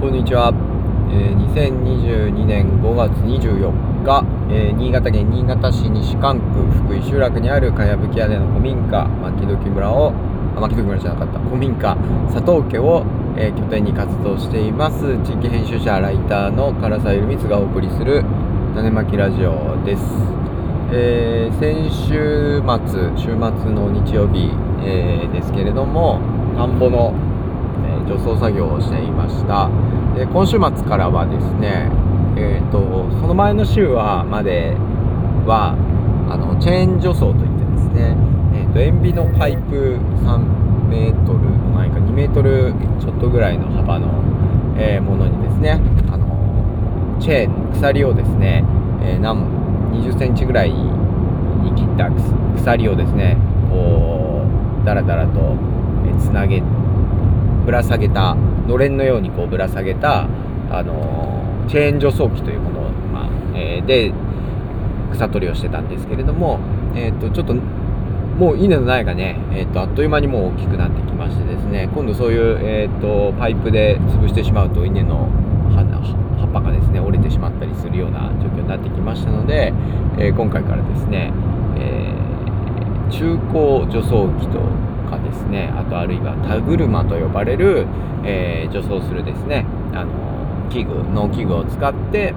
こんにちは、えー、2022年5月24日、えー、新潟県新潟市西館区福井集落にあるかやぶき屋根の古民家牧時村を牧時村じゃなかった。古民家佐藤家を、えー、拠点に活動しています地域編集者ライターの唐沢ゆるみつがお送りする種まきラジオです、えー、先週末週末の日曜日、えー、ですけれども田んぼの除草作業をしていました。で今週末からはですねえーと、その前の週はまではあのチェーン除草といってですね、えーと、塩ビのパイプ3メートルないか2メートルちょっとぐらいの幅の、えー、ものにですねあのチェーン鎖をですね、えー、何20センチぐらいに切った鎖をですねこうだらだらとつなげてぶら下げたのれんのようにこうぶら下げた、あのチェーン除草機というもの、まあえー、で草取りをしてたんですけれども、えーと、ちょっともう稲の苗がね、えーと、あっという間にもう大きくなってきましてですね今度そういう、えーと、パイプで潰してしまうと稲の葉っぱがですね折れてしまったりするような状況になってきましたので、えー、今回からですね、えー、中高除草機とかですね。あとあるいは田車と呼ばれる、えー、除草するですね。あの器具農機具を使って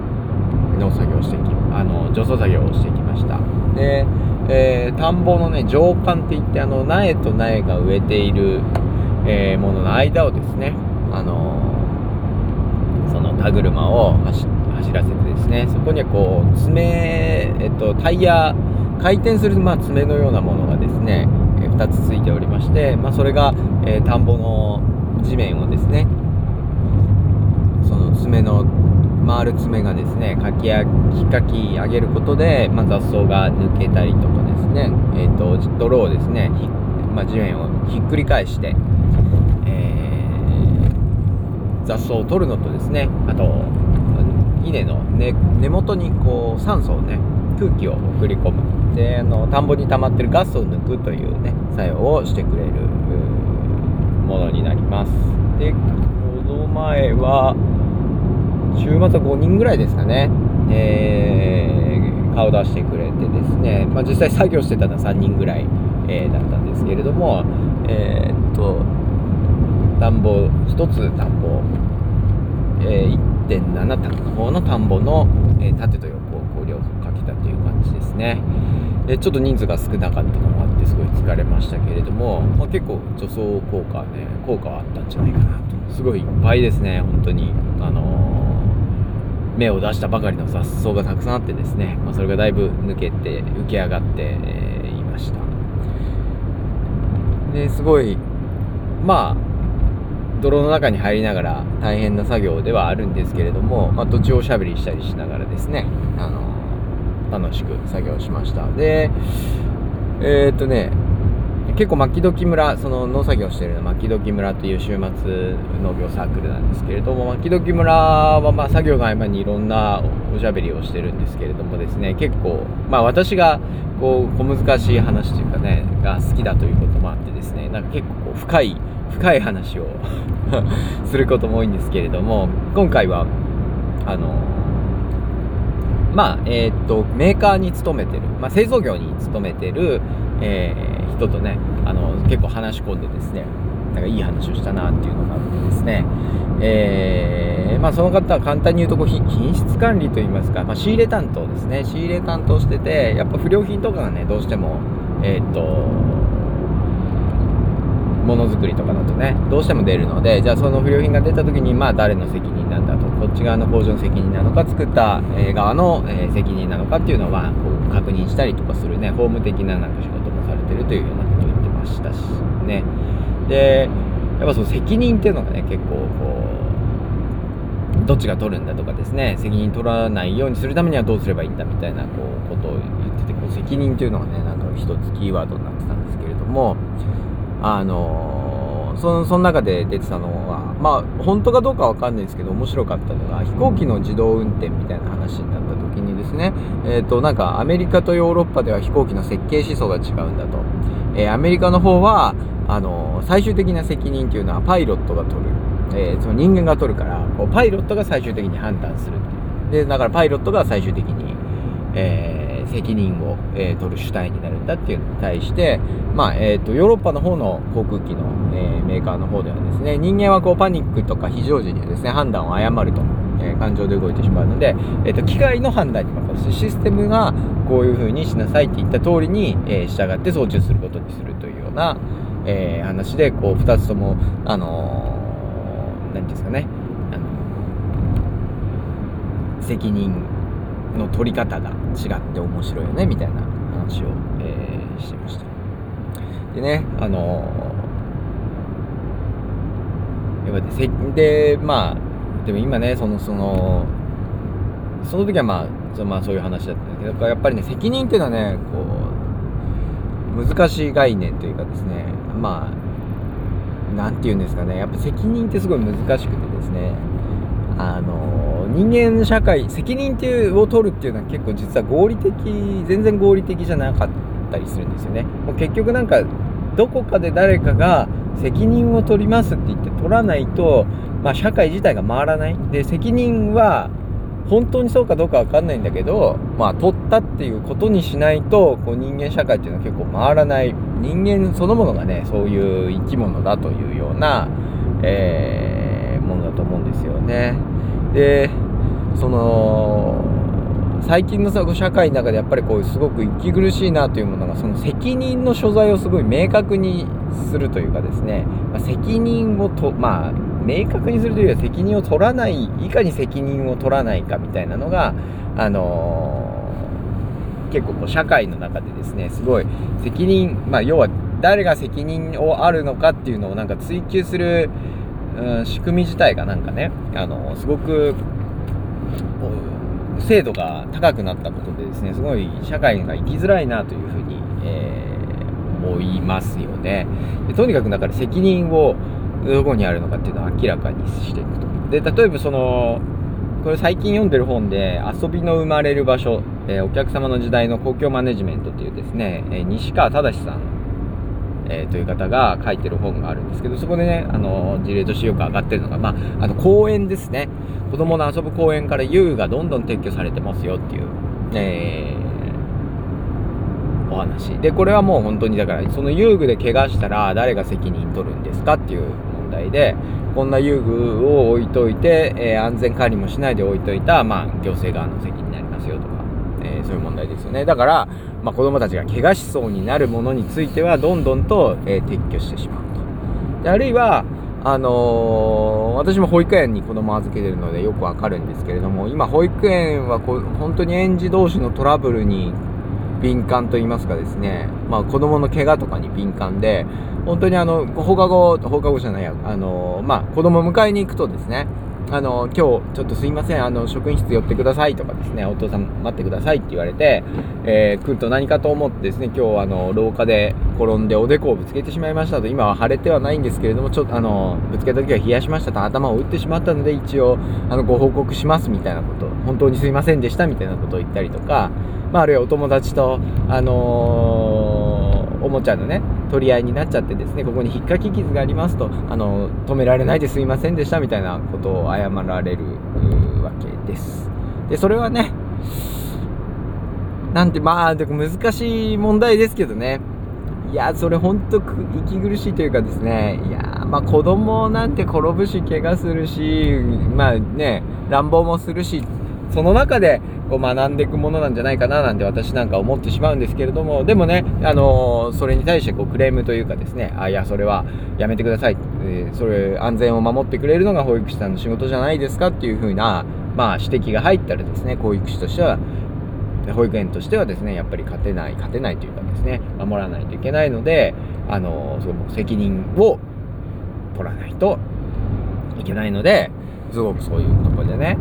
農作業してきあの除草作業をしてきました。で、えー、田んぼのね上間っていってあの苗と苗が植えている、えー、ものの間をですねあのその田車を走らせてですねそこにはこう爪、えっと、タイヤ回転する、まあ、爪のようなものがですね2つついておりまして、まあ、それが、えー、田んぼの地面をですねその爪の回る爪がですねかきや引っかき上げることで、まあ、雑草が抜けたりとかですね、えーと、泥をですねまあ、地面をひっくり返して、えー、雑草を取るのとですねあと稲の根根元にこう酸素をね空気を送り込む。であの田んぼに溜まってるガスを抜くというね作用をしてくれるものになります。でこの前は週末は5人ぐらいですかね、えー、顔出してくれてですね、まあ、実際作業してたのは3人ぐらい、えー、だったんですけれどもえー、っと田んぼ1つ田んぼ、えー、1.7田の方の田んぼの、え、縦と横をこう両方かけたという感じですね。でちょっと人数が少なかったのもあってすごい疲れましたけれども、まあ、結構助走効果はね効果はあったんじゃないかなと。すごいいっぱいですね本当に。あのー、芽を出したばかりの雑草がたくさんあってですね、まあ、それがだいぶ抜けて浮き上がって、えー、いました。ですごいまあ泥の中に入りながら大変な作業ではあるんですけれども、まあ、途中おしゃべりしたりしながらですね、あの楽しく作業しました。でえー、っとね結構牧時村その農作業してるの牧時村という週末農業サークルなんですけれども牧時村はま作業の合間にいろんなおしゃべりをしてるんですけれどもですね結構まあ私がこう小難しい話というかねが好きだということもあってですねなんか結構こう深い深い話を することも多いんですけれども今回はあのまあえー、っとメーカーに勤めてる、まあ、製造業に勤めてる、えー、人とねあの結構話し込んでですねなんかいい話をしたなっていうのがあってですね、えー、まあ、その方は簡単に言うとこう品質管理といいますか、まあ、仕入れ担当ですね。仕入れ担当しててやっぱ不良品とかがねどうしてもえー、っとものづくりとかだとねどうしても出るのでじゃあその不良品が出た時にまあ誰の責任なんだとこっち側の工場の責任なのか作った側の責任なのかっていうのはこう確認したりとかするね法務的ななんか仕事もされてるというようなことを言ってましたしね。でやっぱその責任っていうのがね結構こうどっちが取るんだとかですね責任取らないようにするためにはどうすればいいんだみたいなこうことを言っててこう責任っていうのがねなんか一つキーワードになってたんですけれどもあのそのその中で出てたのはまあ本当かどうかわかんないですけど面白かったのが飛行機の自動運転みたいな話になった時にですねえっ、ー、となんかアメリカとヨーロッパでは飛行機の設計思想が違うんだと、えー、アメリカの方はあの最終的な責任っていうのはパイロットが取る。え、その人間が取るからこうパイロットが最終的に判断するでだからパイロットが最終的に、えー、責任を、えー、取る主体になるんだっていうのに対して、まあえーと、ヨーロッパの方の航空機の、え、メーカーの方ではですね人間はこうパニックとか非常時にはですね判断を誤ると、え、感情で動いてしまうので、えーと、機械の判断に任せシステムがこういうふうにしなさいって言った通りに、え、従って操縦することにするというような、え、話でこう2つともあの何ですかね責任の取り方が違って面白いよねみたいな話を、えー、してました。でねあのやっぱりでまあでも今ねそのそのその時はまあそ,、まあ、そういう話だったんですけどやっぱりね責任っていうのはねこう難しい概念というかですねまあ何て言うんですかねやっぱ責任ってすごい難しくてですねあの人間社会責任っていうを取るっていうのは結構実は合理的全然合理的じゃなかったりするんですよね。もう結局なんかどこかで誰かが責任を取りますって言って取らないと、まあ、社会自体が回らない。で責任は本当にそうかどうか分かんないんだけど、まあ、取ったっていうことにしないとこう人間社会っていうのは結構回らない。人間そのものがねそういう生き物だというような、えー、ものだと思うんですよね。でその最近のさ社会の中でやっぱりこうすごく息苦しいなというものがその責任の所在をすごい明確にするというかですね、まあ、責任をとまあ明確にするというよりは責任を取らないいかに責任を取らないかみたいなのがあのー、結構こう社会の中でですねすごい責任まあ要は誰が責任をあるのかっていうのをなんか追求する、うん、仕組み自体がなんかねあの、すごく精度が高くなったことでですねすごい社会が生きづらいなというふうに、えー、思いますよねでとにかくだから責任をどこにあるのかっていうのを明らかにしていくと。で、例えばその、これ最近読んでる本で、遊びの生まれる場所、えー、お客様の時代の公共マネジメントっていうですね、えー、西川忠さん、えー、という方が書いてる本があるんですけど、そこでね、あの事例としてよく上がってるのが、まあ、あの公園ですね。子供の遊ぶ公園から遊具がどんどん撤去されてますよっていう、えお話。で、これはもう本当にだから、その遊具で怪我したら誰が責任取るんですかっていう問題でこんな遊具を置いといて、えー、安全管理もしないで置いといた、まあ、行政側の責任になりますよとか、えー、そういう問題ですよね。だから、まあ、子どもたちが怪我しそうになるものについてはどんどんと、えー、撤去してしまうと。であるいはあのー、私も保育園に子供預けてるのでよくわかるんですけれども今保育園はこ本当に園児同士のトラブルに敏感と言いますかですね、まあ、子供の怪我とかに敏感で本当にあの放課後放課後じゃないやあのまあ子供迎えに行くとですねあの今日ちょっとすいません。あの職員室寄ってくださいとかですね。お父さん待ってくださいって言われて、えー、来ると何かと思ってですね今日あの廊下で転んでおでこをぶつけてしまいましたと。今は腫れてはないんですけれどもちょっとあのぶつけた時は冷やしましたと頭を打ってしまったので一応あのご報告しますみたいなこと本当にすいませんでしたみたいなことを言ったりとか、まあ、あるいはお友達とあのー、おもちゃのね取り合いになっちゃってですねここに引っかき傷がありますとあの止められないですいませんでしたみたいなことを謝られるわけです。でそれはねなんてまあでも難しい問題ですけどね。いやそれほんと息苦しいというかですね。いやまあ子供なんて転ぶし怪我するしまあね乱暴もするしその中でこう学んでいくものなんじゃないかななんて私なんか思ってしまうんですけれどもでもね、あの、それに対してこうクレームというかですねあいやそれはやめてください、え、それ安全を守ってくれるのが保育士さんの仕事じゃないですかっていうふうな、まあ、指摘が入ったらですね保育士としては保育園としてはですねやっぱり勝てない勝てないというかですね守らないといけないので、あの、その責任を取らないといけないのですごくそういうとこでね、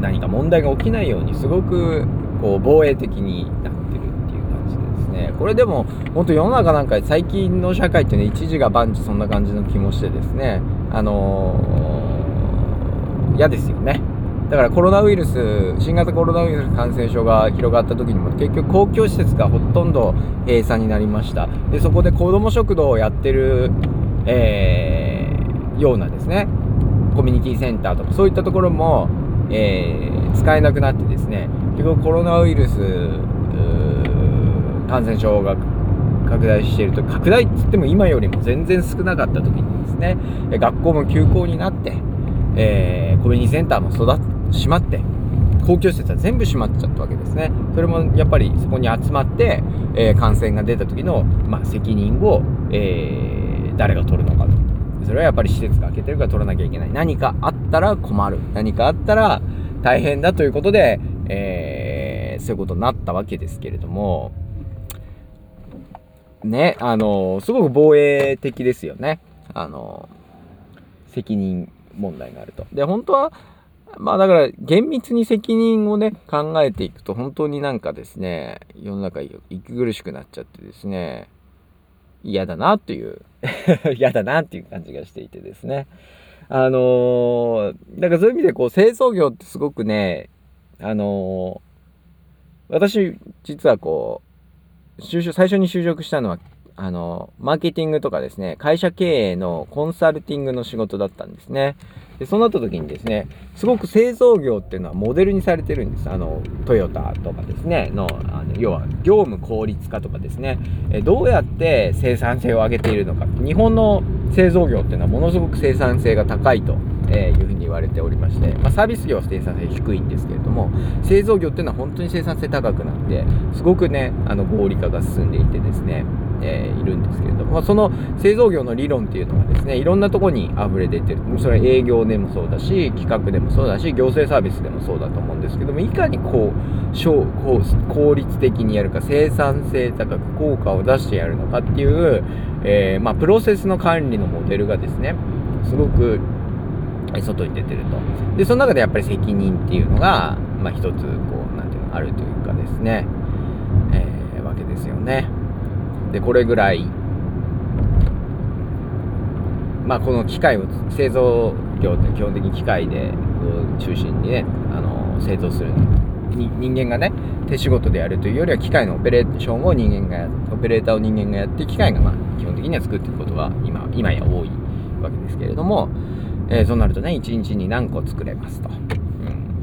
何か問題が起きないようにすごくこう防衛的になってるっていう感じですね。これでも本当世の中なんか最近の社会ってね一時が万事そんな感じの気もしてですね。あのー、嫌ですよね。だからコロナウイルス新型コロナウイルス感染症が広がった時にも結局公共施設がほとんど閉鎖になりました。でそこで子ども食堂をやってる、えーようなですねコミュニティセンターとかそういったところも、えー、使えなくなってですね結局コロナウイルス感染症が拡大していると拡大っつっても今よりも全然少なかった時にですね学校も休校になって、えー、コミュニティセンターも育っ閉まって公共施設は全部閉まっちゃったわけですね。それもやっぱりそこに集まって、えー、感染が出た時の、まあ、責任を、えー、誰が取るのかと。それはやっぱり施設が開けてるから取らなきゃいけない。何かあったら困る。何かあったら大変だということで、えー、そういうことになったわけですけれども。ねあのすごく防衛的ですよね。あの責任問題があると。で本当はまあだから厳密に責任をね考えていくと本当になんかですね世の中息苦しくなっちゃってですね嫌だなっていう 嫌だなっていう感じがしていてですね。あのー、だからそういう意味でこう製造業ってすごくねあのー、私実はこう就職最初に就職したのはあのマーケティングとかですね会社経営のコンサルティングの仕事だったんですね。でそうなった時にですねすごく製造業っていうのはモデルにされてるんです。あのトヨタとかですねのあの要は業務効率化とかですね。えどうやって生産性を上げているのか。日本の製造業っていうのはものすごく生産性が高いと、えいうふうに言われておりまして、まあ、サービス業は生産性低いんですけれども製造業っていうのは本当に生産性高くなってすごくねあの合理化が進んでいてですね。え、いるんですけれども、まあ、その製造業の理論っていうのはですねいろんなとこに溢れ出てるそれは営業でもそうだし企画でもそうだし行政サービスでもそうだと思うんですけどもいかにこう小効率的にやるか生産性高く効果を出してやるのかっていう、えー、まあ、プロセスの管理のモデルがですねすごく外に出てるとでその中でやっぱり責任っていうのが、まあ、一つこうなんていうのあるというかですね、えー、わけですよね。でこれぐらい。まあこの機械を製造業って基本的に機械で中心にねあの製造する。人間がね手仕事でやるというよりは機械のオペレーションを人間がオペレーターを人間がやって機械がまあ基本的には作っていくことが今今や多いわけですけれども、えー、そうなるとね1日に何個作れますと、うん、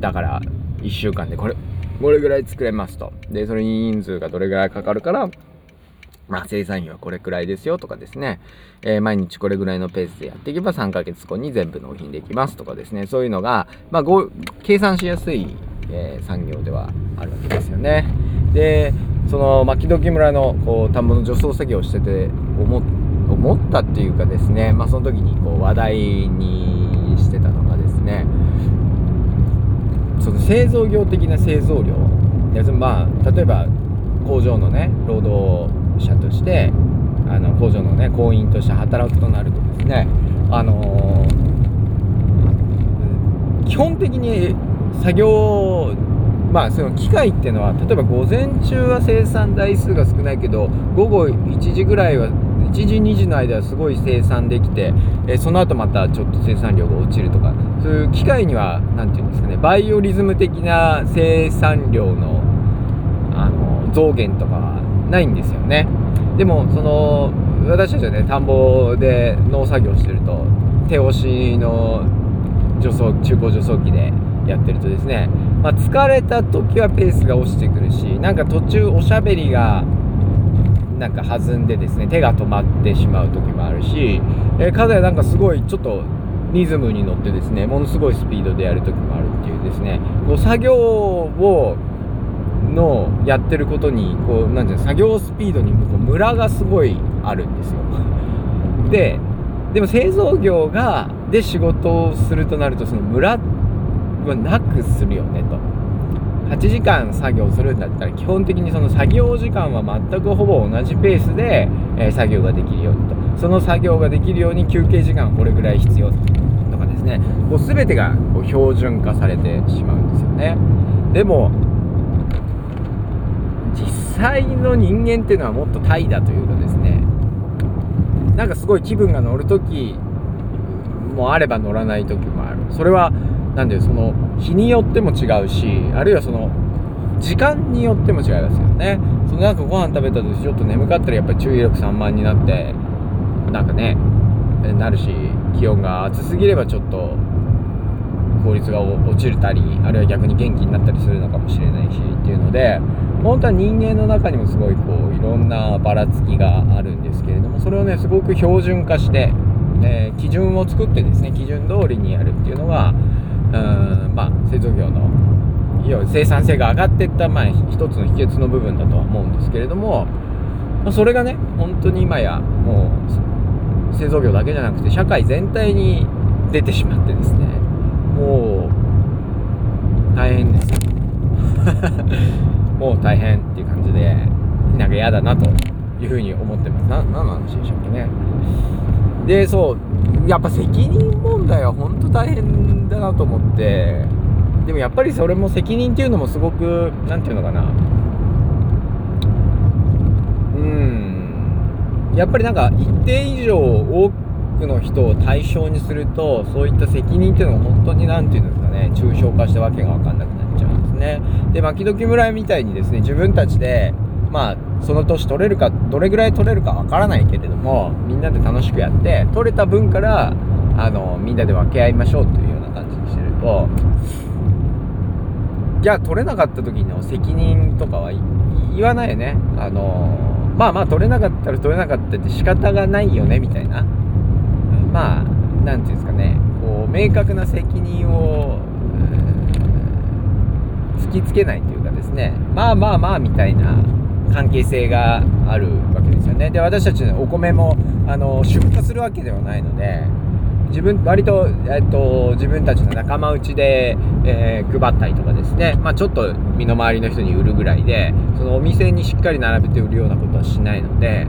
だから1週間でこれこれぐらい作れますと。で、それに人数がどれぐらいかかるから、まあ、生産費はこれくらいですよとかですね、えー、毎日これぐらいのペースでやっていけば3ヶ月後に全部納品できますとかですね、そういうのが、まあ、計算しやすい、えー、産業ではあるわけですよね。で、その牧時村のこう田んぼの除草作業をしてて思思ったっていうかですね、まあ、その時にこう話題にしてたのがですね、その製造業的な製造量。まあ例えば工場のね労働者としてあの工場のね工員として働くとなるとですねあのー、基本的に作業まあその機械っていうのは例えば午前中は生産台数が少ないけど午後1時ぐらいは1時2時の間はすごい生産できて、えー、その後またちょっと生産量が落ちるとかそういう機械には何て言うんですかねバイオリズム的な生産量のあの増減とかはないんですよね。でもその私たちはね田んぼで農作業してると手押しの除草中古除草機でやってるとですね、まあ、疲れた時はペースが落ちてくるしなんか途中おしゃべりがなんか弾んでですね手が止まってしまう時もあるし、えー、かなんかすごいちょっとリズムに乗ってですねものすごいスピードでやる時もあるっていうですねこう作業をのやってることにこうなんていうの作業スピードにこうムラがすごいあるんですよ。ででも製造業がで仕事をするとなるとそのムラはなくするよねと。8時間作業するんだったら基本的にその作業時間は全くほぼ同じペースで、え、作業ができるようにと。その作業ができるように休憩時間これぐらい必要とかですね。こう全てがこう標準化されてしまうんですよね。でも実際の人間っていうのはもっと怠惰というかですね。なんかすごい気分が乗る時もあれば乗らない時もある。それはなんでその日によっても違うしあるいはその時間によっても違いますよね。そのなんかご飯食べた時ちょっと眠かったらやっぱり注意力散漫になってなんかねなるし気温が暑すぎればちょっと効率が落ちるたりあるいは逆に元気になったりするのかもしれないしっていうので本当は人間の中にもすごいこういろんなばらつきがあるんですけれどもそれをねすごく標準化して、えー、基準を作ってですね基準通りにやるっていうのがうんまあ製造業の要は生産性が上がっていった、まあ、一つの秘訣の部分だとは思うんですけれども、まあ、それがね本当に今やもう製造業だけじゃなくて社会全体に出てしまってですねもう大変です もう大変っていう感じでなんか嫌だなというふうに思ってます。な何の話でしたっけ？ねでそうやっぱ責任問題は本当大変だなと思って。でもやっぱりそれも責任っていうのもすごく何て言うのかな。うん。やっぱりなんか一定以上多くの人を対象にするとそういった責任っていうのが本当に何て言うんですかね。抽象化してわけが分かんなくなっちゃうんですね。で牧時村みたいにですね自分たちでまあその年取れるかどれぐらい取れるかわからないけれどもみんなで楽しくやって取れた分からあのみんなで分け合いましょうというような感じにしてるとじゃあ取れなかった時の責任とかは言わないよね。あのまあまあ取れなかったら取れなかったって仕方がないよねみたいな。まあ何て言うんですかね。こう明確な責任を突きつけないというかですね。まあまあまあみたいな関係性があるわけですよね。で私たちのお米もあの出荷するわけではないので自分割と,、えっと自分たちの仲間内で、えー、配ったりとかですね、まあ、ちょっと身の回りの人に売るぐらいでそのお店にしっかり並べて売るようなことはしないので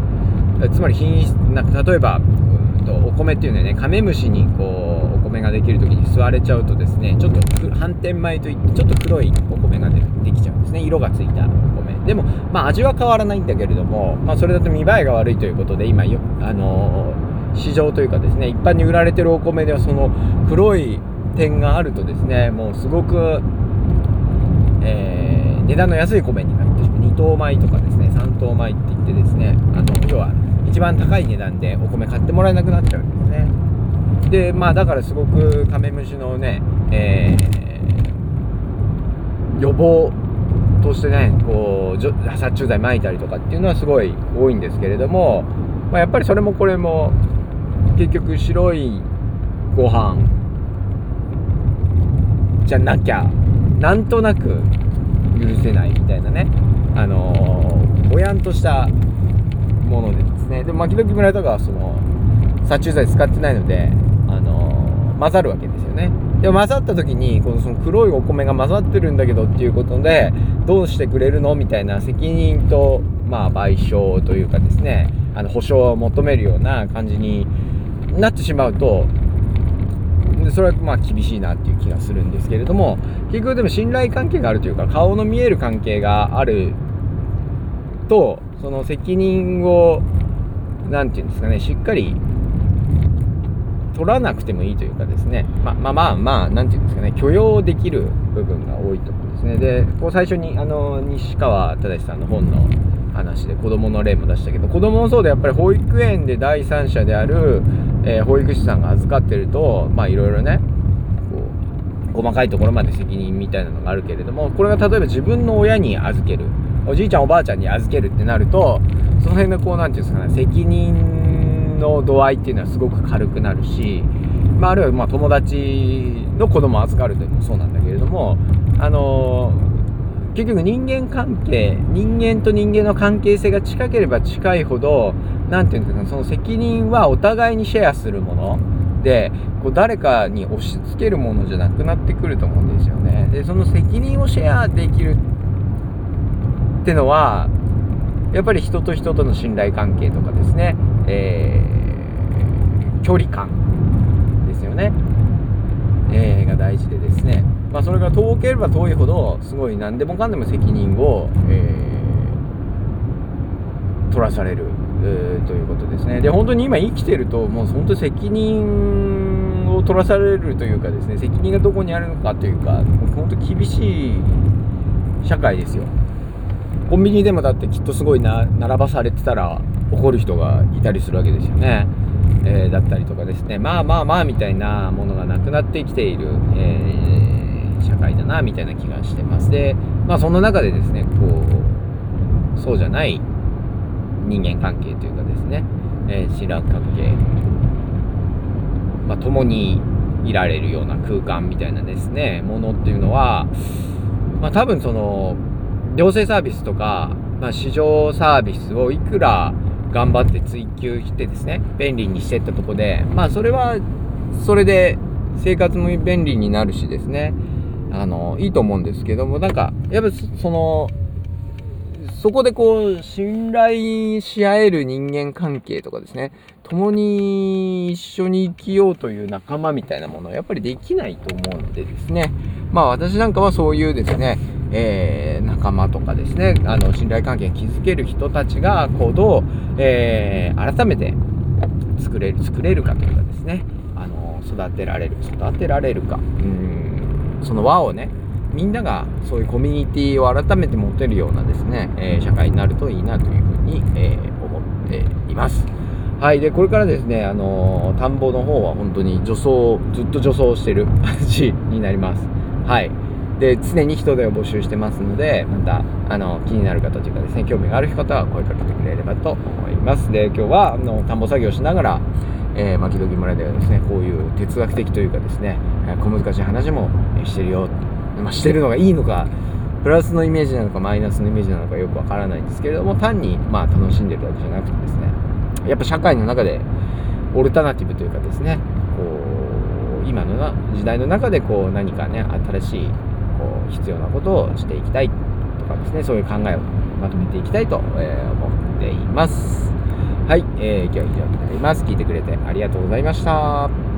つまり品質な例えば、うんと、お米っていうのはねカメムシにこうお米ができる時に吸われちゃうとですねちょっと反転米といってちょっと黒いお米がでできちゃうんですね。色がついたお米。でもまあ味は変わらないんだけれども、まあ、それだと見栄えが悪いということで今よあのー市場というかですね一般に売られてるお米ではその黒い点があるとですねもうすごく、えー、値段の安い米になってしまう。2等米とかですね3等米って言ってですねあの要は一番高い値段でお米買ってもらえなくなっちゃうんですね。でまあだからすごくカメムシのね、えー、予防としてねこう殺虫剤撒いたりとかっていうのはすごい多いんですけれども、まあ、やっぱりそれもこれも結局白いご飯じゃなきゃなんとなく許せないみたいなねあのぼやんとしたものでですね。でも牧時村とかはその殺虫剤使ってないのであの混ざるわけですよね。で混ざった時にこのその黒いお米が混ざってるんだけどっていうことでどうしてくれるのみたいな責任とまあ賠償というかですねあの保証を求めるような感じになってしまうとそれはまあ厳しいなっていう気がするんですけれども結局でも信頼関係があるというか顔の見える関係があるとその責任を何て言うんですかねしっかり取らなくてもいいというかですね。ままあまあまあ何て言うんですかね。許容できる部分が多いと思うんですね。でこう最初にあの西川忠さんの本の話で子供の例も出したけど子供もそうでやっぱり保育園で第三者である、えー、保育士さんが預かってるとまあいろいろねこう細かいところまで責任みたいなのがあるけれどもこれが例えば自分の親に預けるおじいちゃんおばあちゃんに預けるってなるとその辺のこう何て言うんですかね責任の度合いっていうのはすごく軽くなるし、まあ、あるいはま友達の子供を預かるというのもそうなんだけれどもあの結局人間関係人間と人間の関係性が近ければ近いほど何て言うんですかその責任はお互いにシェアするものでこう誰かに押し付けるものじゃなくなってくると思うんですよね。でその責任をシェアできるってのはやっぱり人と人との信頼関係とかですね、えー、距離感ですよね、えー、が大事でですね。まあ、それが遠ければ遠いほどすごい何でもかんでも責任を、えー、取らされる、えー、ということですね。で本当に今生きてるともう本当責任を取らされるというかですね責任がどこにあるのかというか本当厳しい社会ですよ。コンビニでもだってきっとすごいな並ばされてたら怒る人がいたりするわけですよね。えー、だったりとかですね。まあまあまあみたいなものがなくなってきている、えー、社会だなみたいな気がしてます。でまあその中でですねこうそうじゃない人間関係というかですね、えー、信頼関係。まあ共にいられるような空間みたいなですねものっていうのはまあ多分その行政サービスとか、まあ、市場サービスをいくら頑張って追求してですね便利にしてったとこでまあそれはそれで生活も便利になるしですねあのいいと思うんですけどもなんかやっぱそのそこでこう信頼し合える人間関係とかですね共に一緒に生きようという仲間みたいなものはやっぱりできないと思うのでですね。まあ私なんかはそういうですねえー、仲間とかですねあの信頼関係を築ける人たちが行動を、えー、改めて作れる作れるかというかですねあの育てられる育てられるかうんその輪をねみんながそういうコミュニティを改めて持てるようなですね、えー、社会になるといいなというふうに、えー、思っています。はい。で、これからですね、あのー、田んぼの方は本当に除草、ずっと除草してる感じになります。はい。で常に人手を募集してますのでまたあの気になる方というかですね興味がある方は声かけてくれればと思います。で今日はあの田んぼ作業しながらえー、巻き時村ではですねこういう哲学的というかですね小難しい話もしてるよ、まあ、してるのがいいのかプラスのイメージなのかマイナスのイメージなのかよくわからないんですけれども単にまあ楽しんでるわけじゃなくてですねやっぱ社会の中でオルタナティブというかですねこう今のな時代の中でこう何かね新しいこう必要なことをしていきたいとかですねそういう考えをまとめていきたいと、え思っています。はい、えー、今日は以上になります。聞いてくれてありがとうございました。